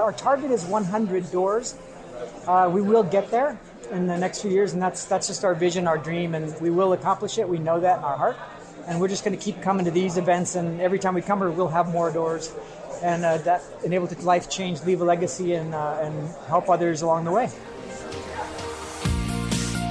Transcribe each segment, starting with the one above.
Our target is 100 doors. Uh, we will get there in the next few years, and that's that's just our vision, our dream, and we will accomplish it. We know that in our heart, and we're just going to keep coming to these events. And every time we come here, we'll have more doors, and uh, that enable to life change, leave a legacy, and uh, and help others along the way.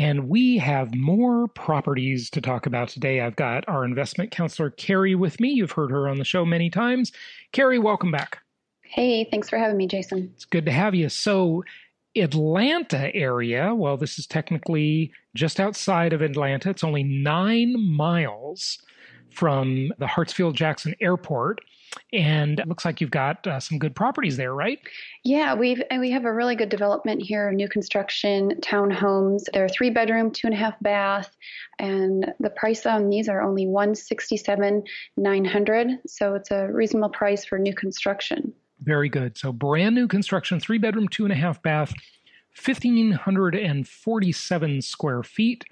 and we have more properties to talk about today. I've got our investment counselor, Carrie, with me. You've heard her on the show many times. Carrie, welcome back. Hey, thanks for having me, Jason. It's good to have you. So, Atlanta area, well, this is technically just outside of Atlanta. It's only nine miles from the Hartsfield Jackson Airport and it looks like you've got uh, some good properties there, right? Yeah, we've we have a really good development here, new construction townhomes. They're three bedroom, two and a half bath, and the price on these are only one sixty seven nine hundred. So it's a reasonable price for new construction. Very good. So brand new construction, three bedroom, two and a half bath, fifteen hundred and forty seven square feet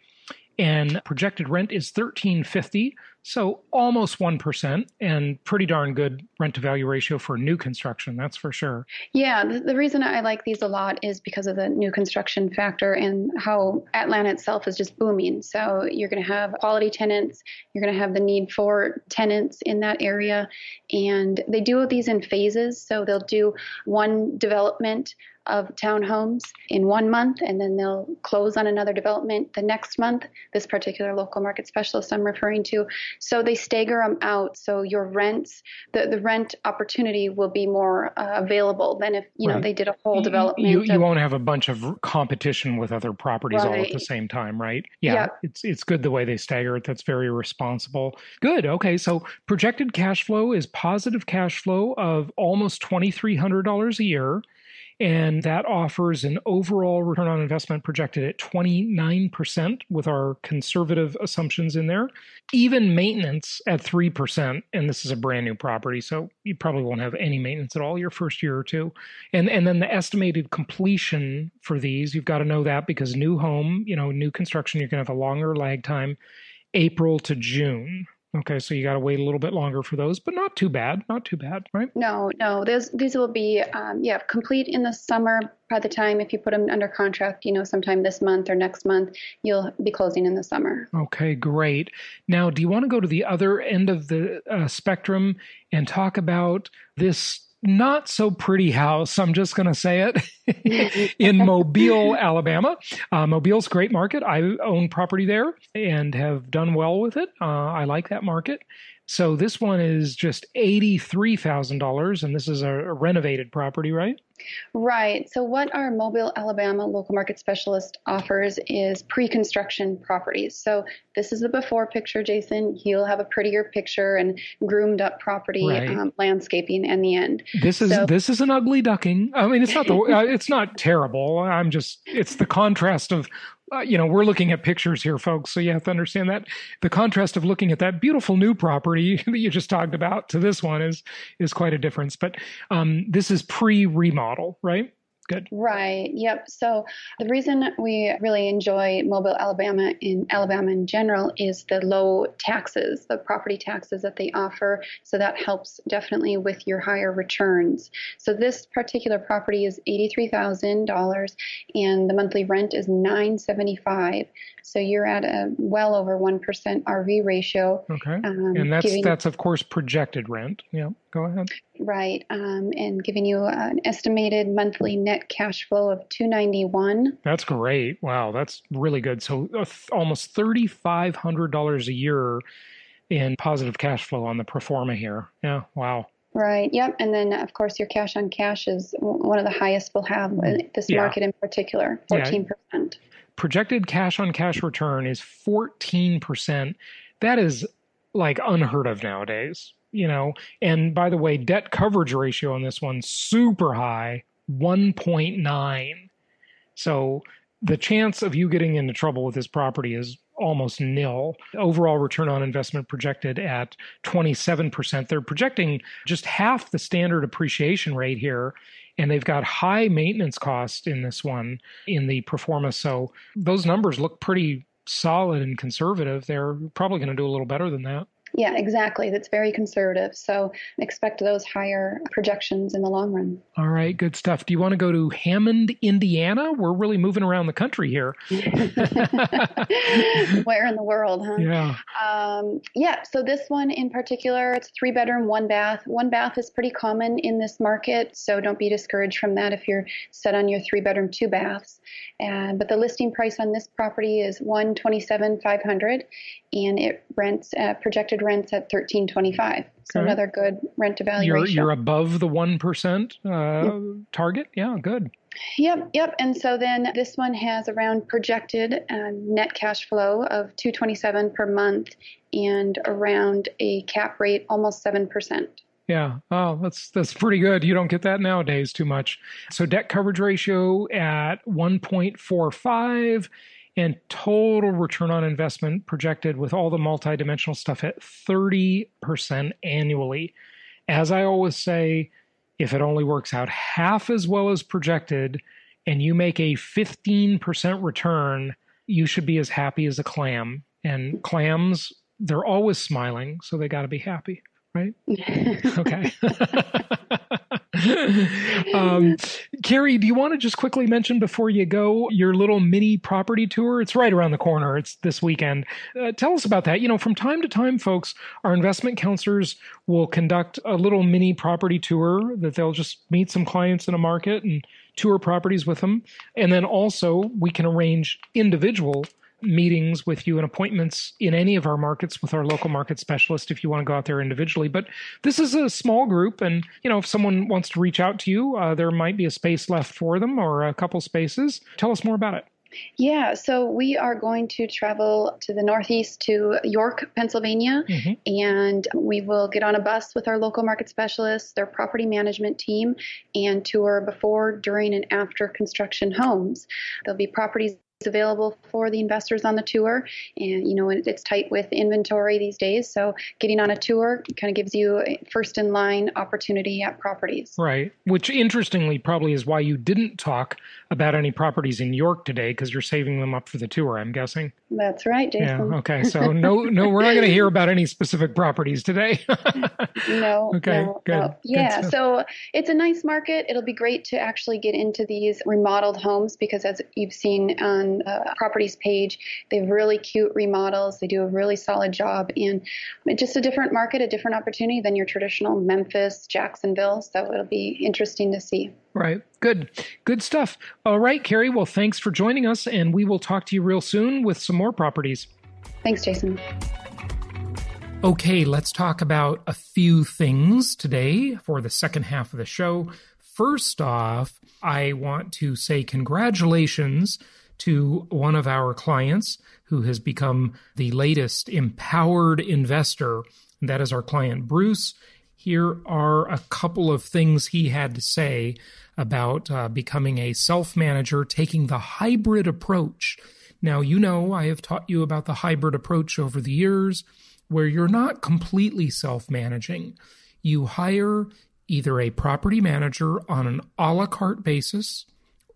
and projected rent is 1350 so almost 1% and pretty darn good rent to value ratio for new construction that's for sure. Yeah the, the, reason i like these a lot is because of the new construction factor and how atlanta itself is just booming. So you're going to have quality tenants you're going to have the need for tenants in that area and they do these in phases. So they'll do one development of townhomes in one month, and then they'll close on another development the next month. This particular local market specialist I'm referring to. So they stagger them out. So your rents, the, the rent opportunity will be more uh, available than if you right. know they did a whole development. You, you of, won't have a bunch of competition with other properties right. all at the same time, right? Yeah, yep. it's it's good the way they stagger it. That's very responsible. Good. Okay, so projected cash flow is positive cash flow of almost twenty three hundred dollars a year. And that offers an overall return on investment projected at 29% with our conservative assumptions in there. Even maintenance at 3%. And this is a brand new property, so you probably won't have any maintenance at all your first year or two. And, and then the estimated completion for these, you've got to know that because new home, you know, new construction, you're going to have a longer lag time, April to June Okay, so you got to wait a little bit longer for those, but not too bad. Not too bad, right? No, no. These these will be um, yeah complete in the summer. By the time if you put them under contract, you know, sometime this month or next month, you'll be closing in the summer. Okay, great. Now, do you want to go to the other end of the uh, spectrum and talk about this not so pretty house. I'm just going to say it in Mobile, Alabama. Uh, Mobile's great market. I own property there and have done well with it. Uh, I like that market. So this one is just $83,000 and this is a, a, renovated property, right? Right. So what our Mobile, Alabama local market specialist offers is pre-construction properties. So this is the before picture, Jason. He'll have a prettier picture and groomed up property right. um, landscaping in the end. This is so, this is an ugly ducking. I mean, it's not the uh, it's not terrible. I'm just it's the contrast of uh, you know, we're looking at pictures here, folks. So you have to understand that the contrast of looking at that beautiful new property that you just talked about to this one is is quite a difference. But um, this is pre remodel, right? Good. Right. Yep. So the reason we really enjoy Mobile, Alabama, in Alabama in general, is the low taxes, the property taxes that they offer. So that helps definitely with your higher returns. So this particular property is eighty-three thousand dollars, and the monthly rent is nine seventy-five. So you're at a well over 1% RV ratio. Okay. Um, and that's, that's, of course, projected rent. Yeah, go ahead. Right. Um, and giving you an estimated monthly net cash flow of 291 That's great. Wow, that's really good. So uh, th- almost $3,500 a year in positive cash flow on the pro forma here. Yeah, wow. Right. Yep. And then, of course, your cash on cash is one of the highest we'll have in this yeah. market in particular, 14%. Yeah. Projected cash on cash return is 14%. That is like unheard of nowadays, you know. And by the way, debt coverage ratio on this one super high, 1.9. So the chance of you getting into trouble with this property is almost nil. Overall return on investment projected at 27%. They're projecting just half the standard appreciation rate here. And they've got high maintenance cost in this one in the performance. So those numbers look pretty solid and conservative. They're probably going to do a little better than that. Yeah, exactly. That's very conservative. So expect those higher projections in the long run. All right, good stuff. Do you want to go to Hammond, Indiana? We're really moving around the country here. Where in the world, huh? Yeah. Um, yeah, so this one in particular, it's three bedroom, one bath. One bath is pretty common in this market, so don't be discouraged from that if you're set on your three bedroom, two baths. And but the listing price on this property is one twenty seven five hundred, and it rents uh, projected rents at thirteen twenty five. So okay. another good rent to value you're, ratio. You're above the one percent uh, yep. target. Yeah, good. Yep, yep. And so then this one has around projected uh, net cash flow of 227 per month and around a cap rate almost 7%. Yeah. Oh, that's that's pretty good. You don't get that nowadays too much. So debt coverage ratio at 1.45 and total return on investment projected with all the multidimensional stuff at 30% annually. As I always say, if it only works out half as well as projected and you make a 15% return, you should be as happy as a clam. And clams, they're always smiling, so they got to be happy right? okay. um, Carrie, do you want to just quickly mention before you go your little mini property tour? It's right around the corner. It's this weekend. Uh, tell us about that. You know, from time to time, folks, our investment counselors will conduct a little mini property tour that they'll just meet some clients in a market and tour properties with them. And then also, we can arrange individual meetings with you and appointments in any of our markets with our local market specialist if you want to go out there individually. But this is a small group, and you know if someone wants to reach out to you, uh, there might be a space left for them or a couple spaces. Tell us more about it. Yeah, so we are going to travel to the Northeast to York, Pennsylvania, mm-hmm. and we will get on a bus with our local market specialists, their property management team, and tour before, during, and after construction homes. There'll be properties available for the investors on the tour. And, you know, it's tight with inventory these days. So getting on a tour kind of gives you first in line opportunity at properties. Right. Which interestingly probably is why you didn't talk about any properties in York today because you're saving them up for the tour, I'm guessing. That's right, Jason. Yeah. Okay. So no, no, we're not going to hear about any specific properties today. no. Okay. No, good. No. Yeah. Good so it's a nice market. It'll be great to actually get into these remodeled homes because as you've seen on uh, properties page, they have really cute remodels. They do a really solid job and just a different market, a different opportunity than your traditional Memphis, Jacksonville. So it'll be interesting to see. Right. Good. Good stuff. All right, Carrie. Well, thanks for joining us, and we will talk to you real soon with some more properties. Thanks, Jason. Okay, let's talk about a few things today for the second half of the show. First off, I want to say congratulations to one of our clients who has become the latest empowered investor. And that is our client, Bruce. Here are a couple of things he had to say about uh, becoming a self manager, taking the hybrid approach. Now, you know, I have taught you about the hybrid approach over the years where you're not completely self managing. You hire either a property manager on an a la carte basis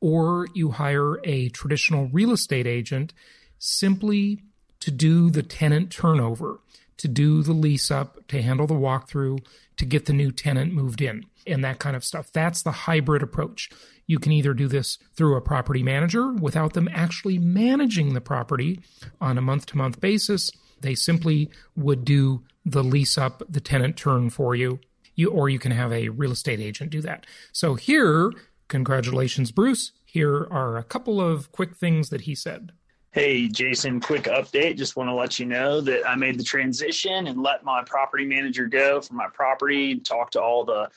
or you hire a traditional real estate agent simply to do the tenant turnover to do the lease up, to handle the walkthrough, to get the new tenant moved in, and that kind of stuff. That's the hybrid approach. You can either do this through a property manager without them actually managing the property on a month to month basis. They simply would do the lease up, the tenant turn for you. You, or you can have a real estate agent do that. So here, congratulations, Bruce. Here are a couple of quick things that he said. Hey, Jason, quick update. Just want to let you know that I made the transition and let my property manager go for my property, talk to all the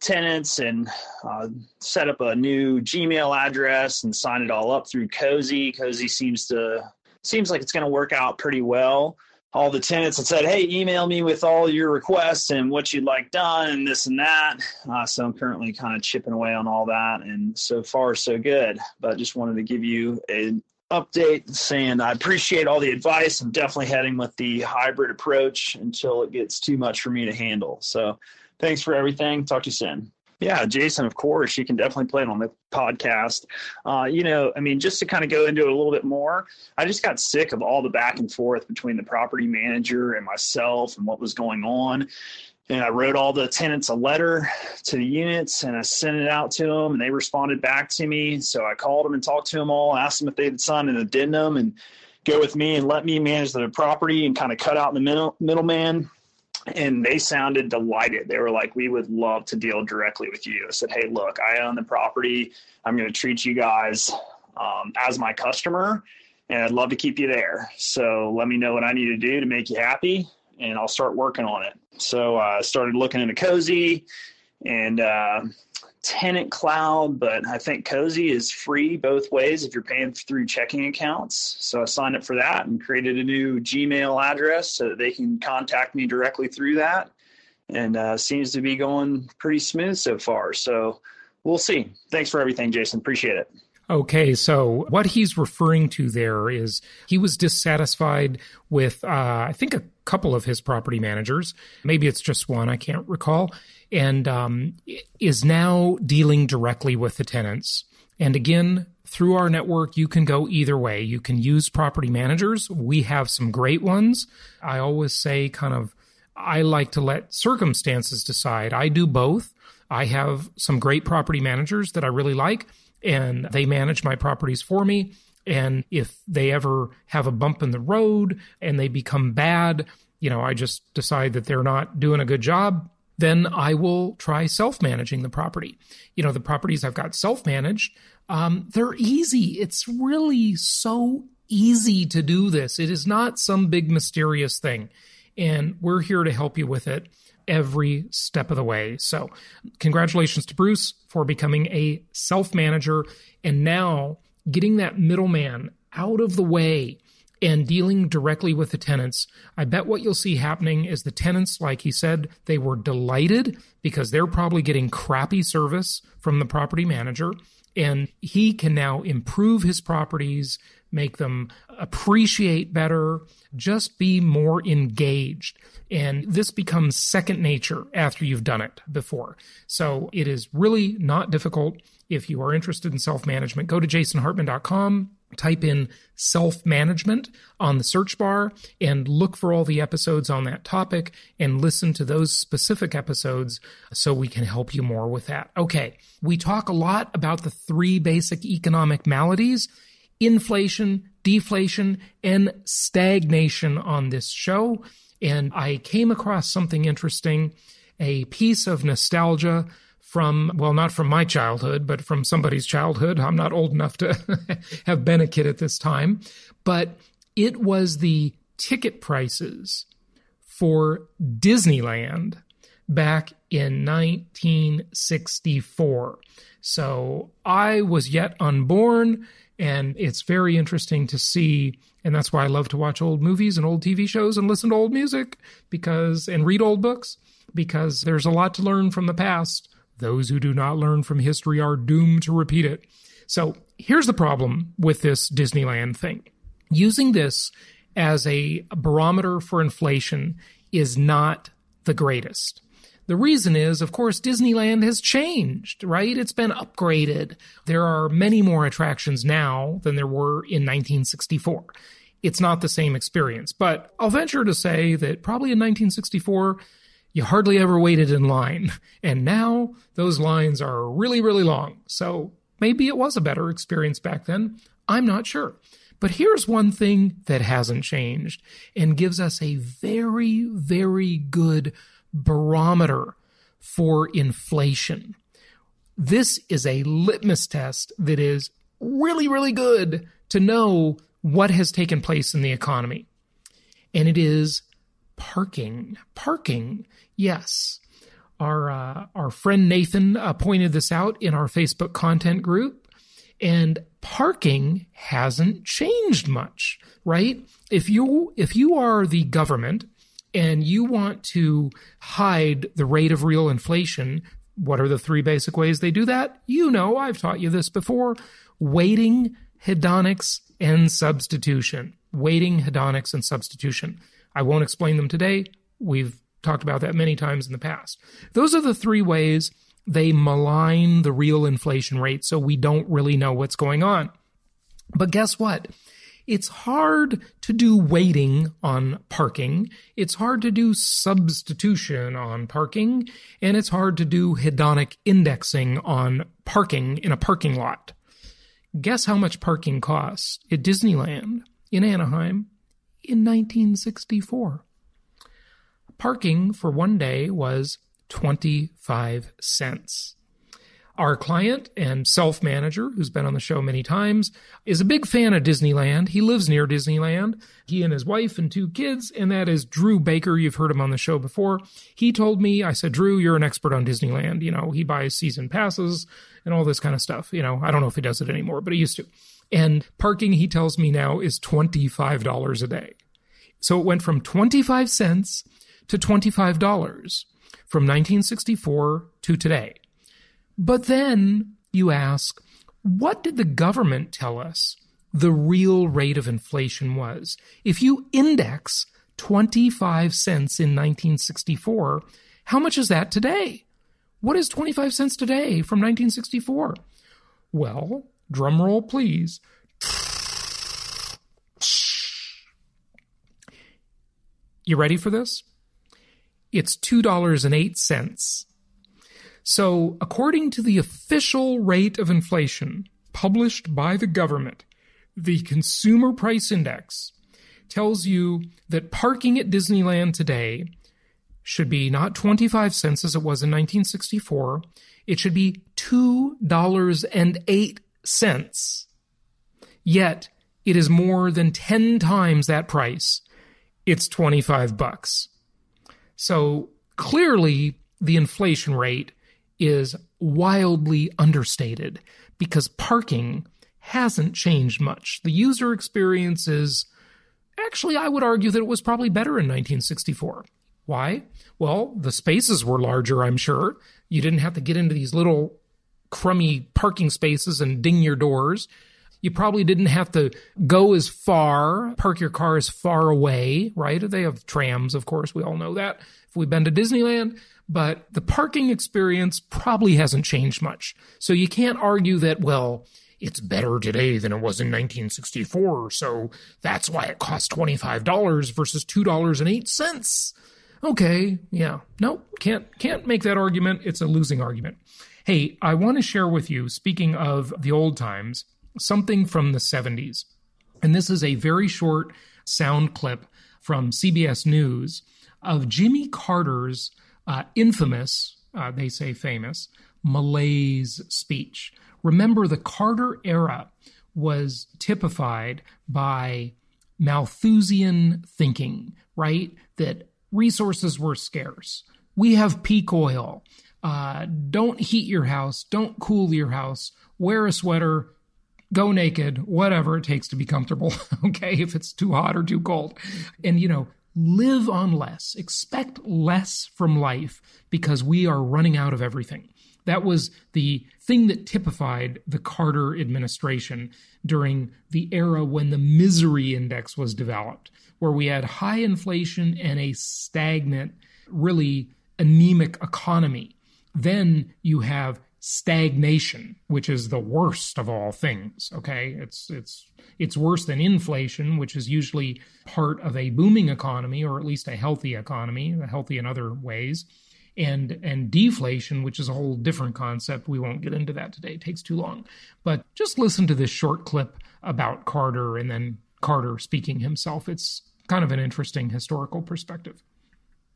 tenants and uh, set up a new Gmail address and sign it all up through Cozy. Cozy seems to seems like it's going to work out pretty well. All the tenants had said, "Hey, email me with all your requests and what you'd like done and this and that." Uh, so I'm currently kind of chipping away on all that, and so far so good. But just wanted to give you an update saying I appreciate all the advice. I'm definitely heading with the hybrid approach until it gets too much for me to handle. So thanks for everything. Talk to you soon. Yeah, Jason, of course, you can definitely play it on the podcast. Uh, you know, I mean, just to kind of go into it a little bit more, I just got sick of all the back and forth between the property manager and myself and what was going on and I wrote all the tenants a letter to the units and I sent it out to them and they responded back to me. So I called them and talked to them all, asked them if they'd sign an addendum and go with me and let me manage the property and kind of cut out the middle, middleman. And they sounded delighted. They were like, We would love to deal directly with you. I said, Hey, look, I own the property. I'm going to treat you guys um, as my customer and I'd love to keep you there. So let me know what I need to do to make you happy and I'll start working on it. So I uh, started looking into Cozy and uh, Tenant Cloud, but I think Cozy is free both ways if you're paying through checking accounts. So I signed up for that and created a new Gmail address so that they can contact me directly through that. And uh, seems to be going pretty smooth so far. So we'll see. Thanks for everything, Jason. Appreciate it. Okay, so what he's referring to there is he was dissatisfied with, uh, I think, a couple of his property managers. Maybe it's just one, I can't recall, and um, is now dealing directly with the tenants. And again, through our network, you can go either way. You can use property managers. We have some great ones. I always say, kind of, I like to let circumstances decide. I do both. I have some great property managers that I really like and they manage my properties for me. And if they ever have a bump in the road and they become bad, you know, I just decide that they're not doing a good job, then I will try self managing the property. You know, the properties I've got self managed, um, they're easy. It's really so easy to do this. It is not some big mysterious thing. And we're here to help you with it every step of the way. So, congratulations to Bruce for becoming a self manager and now getting that middleman out of the way and dealing directly with the tenants. I bet what you'll see happening is the tenants, like he said, they were delighted because they're probably getting crappy service from the property manager. And he can now improve his properties, make them appreciate better, just be more engaged. And this becomes second nature after you've done it before. So it is really not difficult. If you are interested in self management, go to jasonhartman.com, type in self management on the search bar, and look for all the episodes on that topic and listen to those specific episodes so we can help you more with that. Okay, we talk a lot about the three basic economic maladies inflation, deflation, and stagnation on this show. And I came across something interesting, a piece of nostalgia from, well, not from my childhood, but from somebody's childhood. I'm not old enough to have been a kid at this time, but it was the ticket prices for Disneyland back in 1964. So I was yet unborn and it's very interesting to see. And that's why I love to watch old movies and old TV shows and listen to old music because, and read old books because there's a lot to learn from the past. Those who do not learn from history are doomed to repeat it. So here's the problem with this Disneyland thing. Using this as a barometer for inflation is not the greatest. The reason is, of course, Disneyland has changed, right? It's been upgraded. There are many more attractions now than there were in 1964. it's not the same experience. But I'll venture to say that probably in 1964, you hardly ever waited in line. And now those lines are really, really long. So maybe it was a better experience back then. I'm not sure. But here's one thing that hasn't changed and gives us a very, very good barometer for inflation. This is a litmus test that is really, really good to know what has taken place in the economy. And it is parking. Parking, yes. Our, uh, our friend Nathan uh, pointed this out in our Facebook content group. And parking hasn't changed much, right? If you, if you are the government and you want to hide the rate of real inflation, what are the three basic ways they do that? You know, I've taught you this before. Weighting, hedonics, and substitution. Weighting, hedonics, and substitution. I won't explain them today. We've talked about that many times in the past. Those are the three ways they malign the real inflation rate so we don't really know what's going on. But guess what? It's hard to do weighting on parking. It's hard to do substitution on parking. And it's hard to do hedonic indexing on parking in a parking lot. Guess how much parking costs at Disneyland in Anaheim in 1964? Parking for one day was 25 cents. Our client and self manager, who's been on the show many times, is a big fan of Disneyland. He lives near Disneyland. He and his wife and two kids, and that is Drew Baker. You've heard him on the show before. He told me, I said, Drew, you're an expert on Disneyland. You know, he buys season passes and all this kind of stuff. You know, I don't know if he does it anymore, but he used to. And parking, he tells me now, is $25 a day. So it went from 25 cents to $25 from 1964 to today. But then you ask, what did the government tell us the real rate of inflation was? If you index 25 cents in 1964, how much is that today? What is 25 cents today from 1964? Well, drum roll please. You ready for this? It's $2.08. So, according to the official rate of inflation published by the government, the Consumer Price Index tells you that parking at Disneyland today should be not 25 cents as it was in 1964, it should be $2.08. Yet, it is more than 10 times that price. It's 25 bucks. So clearly, the inflation rate is wildly understated because parking hasn't changed much. The user experience is actually, I would argue that it was probably better in 1964. Why? Well, the spaces were larger, I'm sure. You didn't have to get into these little crummy parking spaces and ding your doors. You probably didn't have to go as far, park your car as far away, right? They have trams, of course. We all know that if we've been to Disneyland, but the parking experience probably hasn't changed much. So you can't argue that, well, it's better today than it was in 1964. So that's why it costs $25 versus $2.08. Okay. Yeah. No, can't, can't make that argument. It's a losing argument. Hey, I want to share with you, speaking of the old times, something from the 70s. And this is a very short sound clip from CBS News of Jimmy Carter's uh, infamous, uh, they say famous, malaise speech. Remember, the Carter era was typified by Malthusian thinking, right? That resources were scarce. We have peak oil. Uh, don't heat your house. Don't cool your house. Wear a sweater go naked, whatever it takes to be comfortable, okay, if it's too hot or too cold. And, you know, live on less, expect less from life because we are running out of everything. That was the thing that typified the Carter administration during the era when the misery index was developed, where we had high inflation and a stagnant, really anemic economy. Then you have stagnation, which is the worst of all things. Okay. It's, it's, it's worse than inflation, which is usually part of a booming economy or at least a healthy economy, healthy in other ways. And, and deflation, which is a whole different concept. We won't get into that today. It takes too long. But just listen to this short clip about Carter and then Carter speaking himself. It's kind of an interesting historical perspective.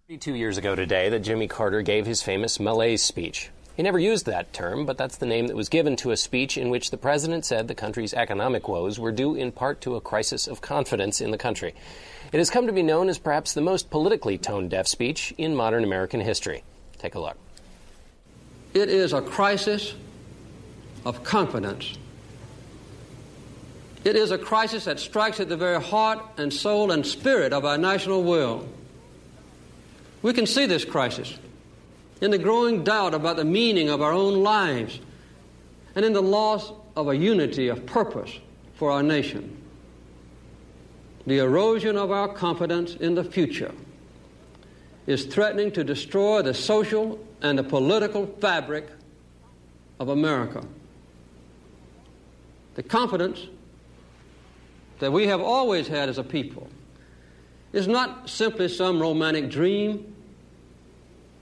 32 years ago today that Jimmy Carter gave his famous malaise speech. He never used that term, but that's the name that was given to a speech in which the president said the country's economic woes were due in part to a crisis of confidence in the country. It has come to be known as perhaps the most politically tone deaf speech in modern American history. Take a look. It is a crisis of confidence. It is a crisis that strikes at the very heart and soul and spirit of our national will. We can see this crisis in the growing doubt about the meaning of our own lives, and in the loss of a unity of purpose for our nation. The erosion of our confidence in the future is threatening to destroy the social and the political fabric of America. The confidence that we have always had as a people is not simply some romantic dream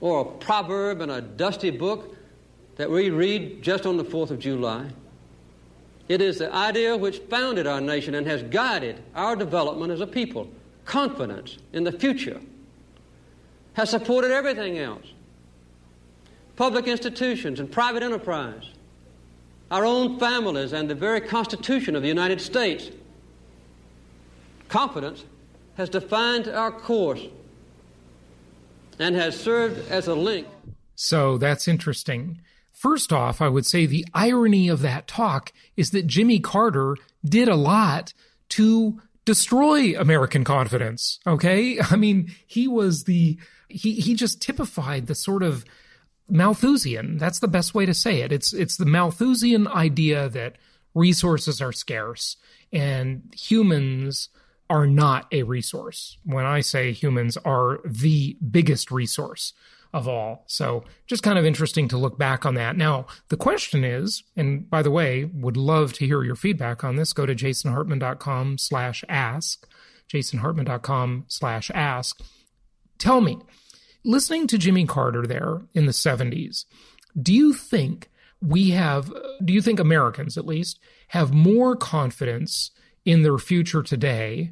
or a proverb in a dusty book that we read just on the 4th of July. It is the idea which founded our nation and has guided our development as a people. Confidence in the future has supported everything else public institutions and private enterprise, our own families, and the very Constitution of the United States. Confidence has defined our course and has served as a link. So that's interesting. First off, I would say the irony of that talk is that Jimmy Carter did a lot to destroy American confidence. Okay. I mean, he was the, he, he just typified the sort of Malthusian. That's the best way to say it. It's, it's the Malthusian idea that resources are scarce and humans are not a resource. When I say humans are the biggest resource of all. So just kind of interesting to look back on that. Now, the question is, and by the way, would love to hear your feedback on this. Go to jasonhartman.com slash ask, jasonhartman.com slash ask. Tell me, listening to Jimmy Carter there in the 70s, do you think we have, do you think Americans at least have more confidence in their future today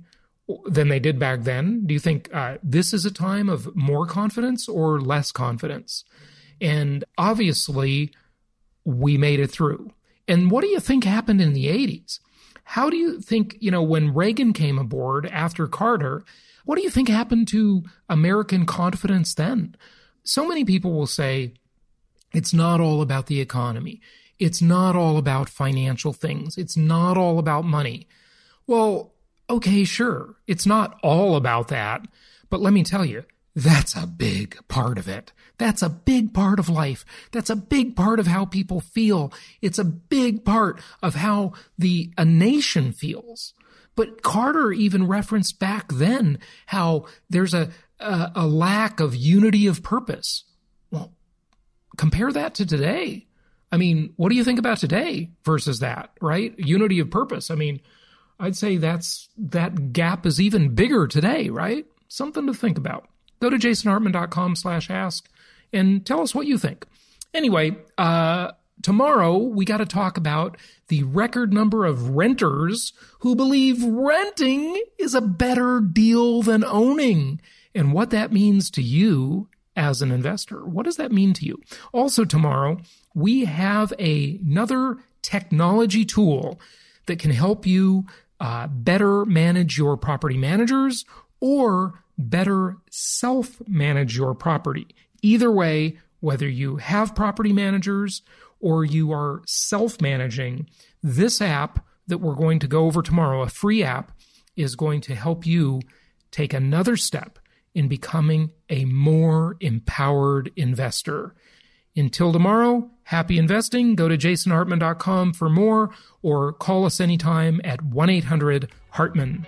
than they did back then? Do you think uh, this is a time of more confidence or less confidence? And obviously, we made it through. And what do you think happened in the 80s? How do you think, you know, when Reagan came aboard after Carter, what do you think happened to American confidence then? So many people will say it's not all about the economy. It's not all about financial things. It's not all about money. Well, okay, sure, it's not all about that, but let me tell you, that's a big part of it. That's a big part of life. That's a big part of how people feel. It's a big part of how the a nation feels. But Carter even referenced back then how there's a, a, a lack of unity of purpose. Well, compare that to today. I mean, what do you think about today versus that, right? Unity of purpose. I mean, I'd say that's that gap is even bigger today, right? Something to think about. Go to jasonhartman.com slash ask and tell us what you think. Anyway, uh, tomorrow we got to talk about the record number of renters who believe renting is a better deal than owning and what that means to you as an investor. What does that mean to you? Also tomorrow, we have a, another technology tool that can help you uh, better manage your property managers or better self manage your property. Either way, whether you have property managers or you are self managing, this app that we're going to go over tomorrow, a free app, is going to help you take another step in becoming a more empowered investor. Until tomorrow, happy investing. Go to jasonhartman.com for more or call us anytime at 1 800 Hartman.